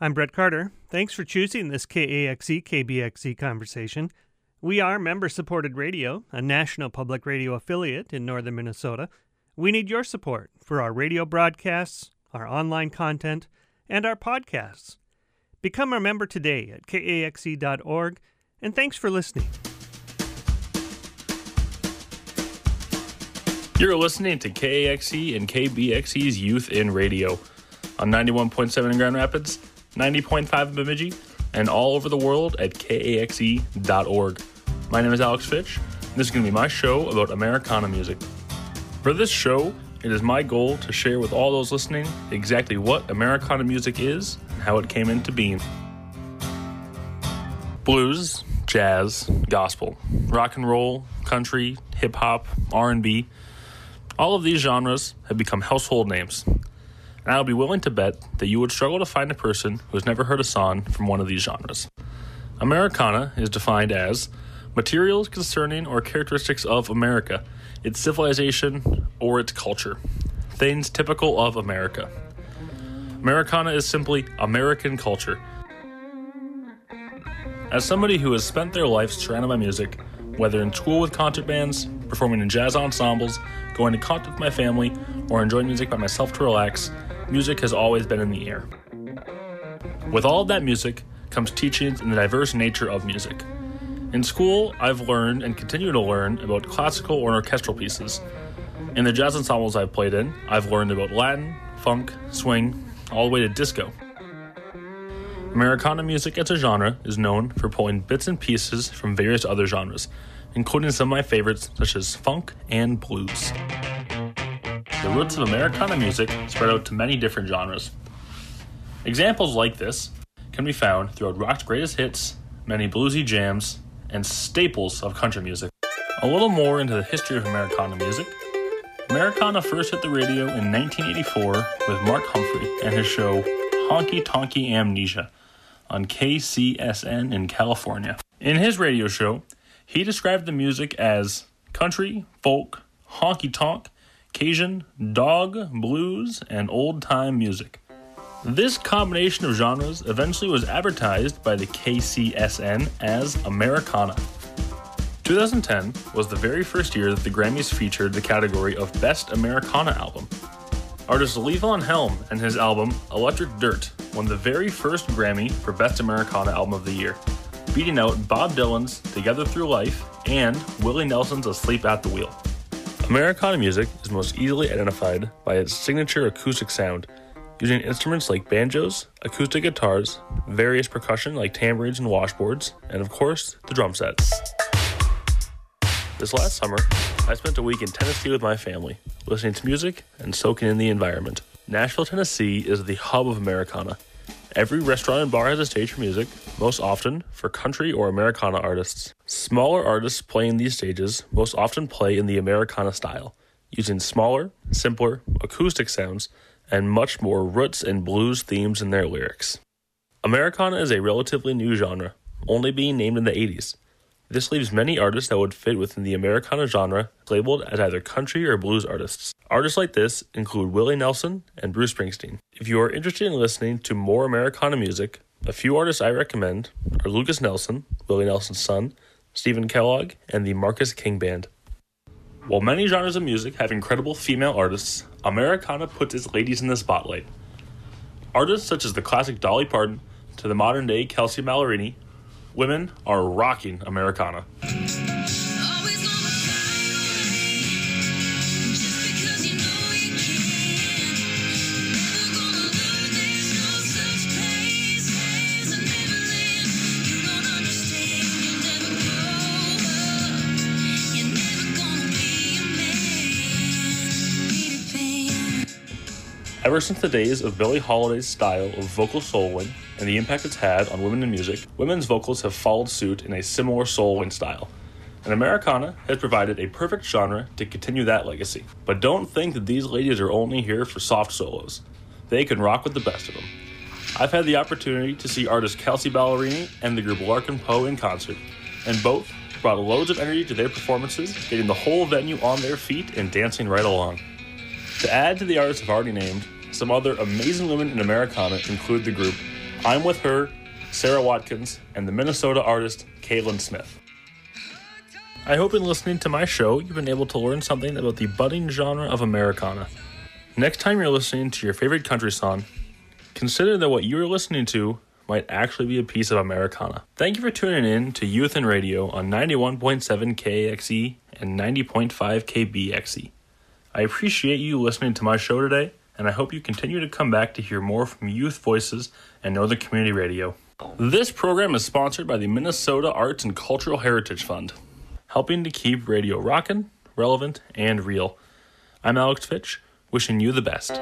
I'm Brett Carter. Thanks for choosing this KAXE KBXE conversation. We are member supported radio, a national public radio affiliate in northern Minnesota. We need your support for our radio broadcasts, our online content, and our podcasts. Become a member today at kaxe.org, and thanks for listening. You're listening to KAXE and KBXE's Youth in Radio on 91.7 in Grand Rapids 90.5 in Bemidji, and all over the world at kaxe.org. My name is Alex Fitch. And this is going to be my show about Americana music. For this show, it is my goal to share with all those listening exactly what Americana music is and how it came into being. Blues, jazz, gospel, rock and roll, country, hip hop, R&B, all of these genres have become household names and I would be willing to bet that you would struggle to find a person who has never heard a song from one of these genres. Americana is defined as materials concerning or characteristics of America, its civilization, or its culture, things typical of America. Americana is simply American culture. As somebody who has spent their life surrounded by music, whether in school with concert bands, performing in jazz ensembles, going to concert with my family, or enjoying music by myself to relax, music has always been in the air. With all of that music comes teachings in the diverse nature of music. In school, I've learned and continue to learn about classical or orchestral pieces. In the jazz ensembles I've played in, I've learned about Latin, funk, swing, all the way to disco. Americana music as a genre is known for pulling bits and pieces from various other genres, including some of my favorites such as funk and blues. The roots of Americana music spread out to many different genres. Examples like this can be found throughout rock's greatest hits, many bluesy jams, and staples of country music. A little more into the history of Americana music. Americana first hit the radio in 1984 with Mark Humphrey and his show Honky Tonky Amnesia on KCSN in California. In his radio show, he described the music as country, folk, honky tonk, Cajun, dog, blues, and old time music. This combination of genres eventually was advertised by the KCSN as Americana. 2010 was the very first year that the Grammys featured the category of Best Americana Album. Artist Levon Helm and his album Electric Dirt won the very first Grammy for Best Americana Album of the Year, beating out Bob Dylan's Together Through Life and Willie Nelson's Asleep at the Wheel. Americana music is most easily identified by its signature acoustic sound, using instruments like banjos, acoustic guitars, various percussion like tambourines and washboards, and of course, the drum set. This last summer, I spent a week in Tennessee with my family, listening to music and soaking in the environment. Nashville, Tennessee is the hub of Americana. Every restaurant and bar has a stage for music, most often for country or Americana artists. Smaller artists playing these stages most often play in the Americana style, using smaller, simpler, acoustic sounds and much more roots and blues themes in their lyrics. Americana is a relatively new genre, only being named in the 80s. This leaves many artists that would fit within the Americana genre labeled as either country or blues artists. Artists like this include Willie Nelson and Bruce Springsteen. If you are interested in listening to more Americana music, a few artists I recommend are Lukas Nelson, Willie Nelson's son, Stephen Kellogg, and the Marcus King Band. While many genres of music have incredible female artists, Americana puts its ladies in the spotlight. Artists such as the classic Dolly Parton to the modern day Kelsea Ballerini Women are rocking Americana. Ever since the days of Billie Holiday's style of vocal soloing and the impact it's had on women in music, women's vocals have followed suit in a similar soloing style. And Americana has provided a perfect genre to continue that legacy. But don't think that these ladies are only here for soft solos. They can rock with the best of them. I've had the opportunity to see artist Kelsea Ballerini and the group Larkin Poe in concert, and both brought loads of energy to their performances, getting the whole venue on their feet and dancing right along. To add to the artists I've already named, some other amazing women in Americana include the group I'm with her, Sara Watkins, and the Minnesota artist Caitlin Smith. I hope in listening to my show you've been able to learn something about the budding genre of Americana. Next time you're listening to your favorite country song, consider that what you're listening to might actually be a piece of Americana. Thank you for tuning in to Youth in Radio on 91.7 KAXE and 90.5 KBXE. I appreciate you listening to my show today, and I hope you continue to come back to hear more from youth voices and Northern Community Radio. This program is sponsored by the Minnesota Arts and Cultural Heritage Fund, helping to keep radio rockin', relevant, and real. I'm Alex Fitch, wishing you the best.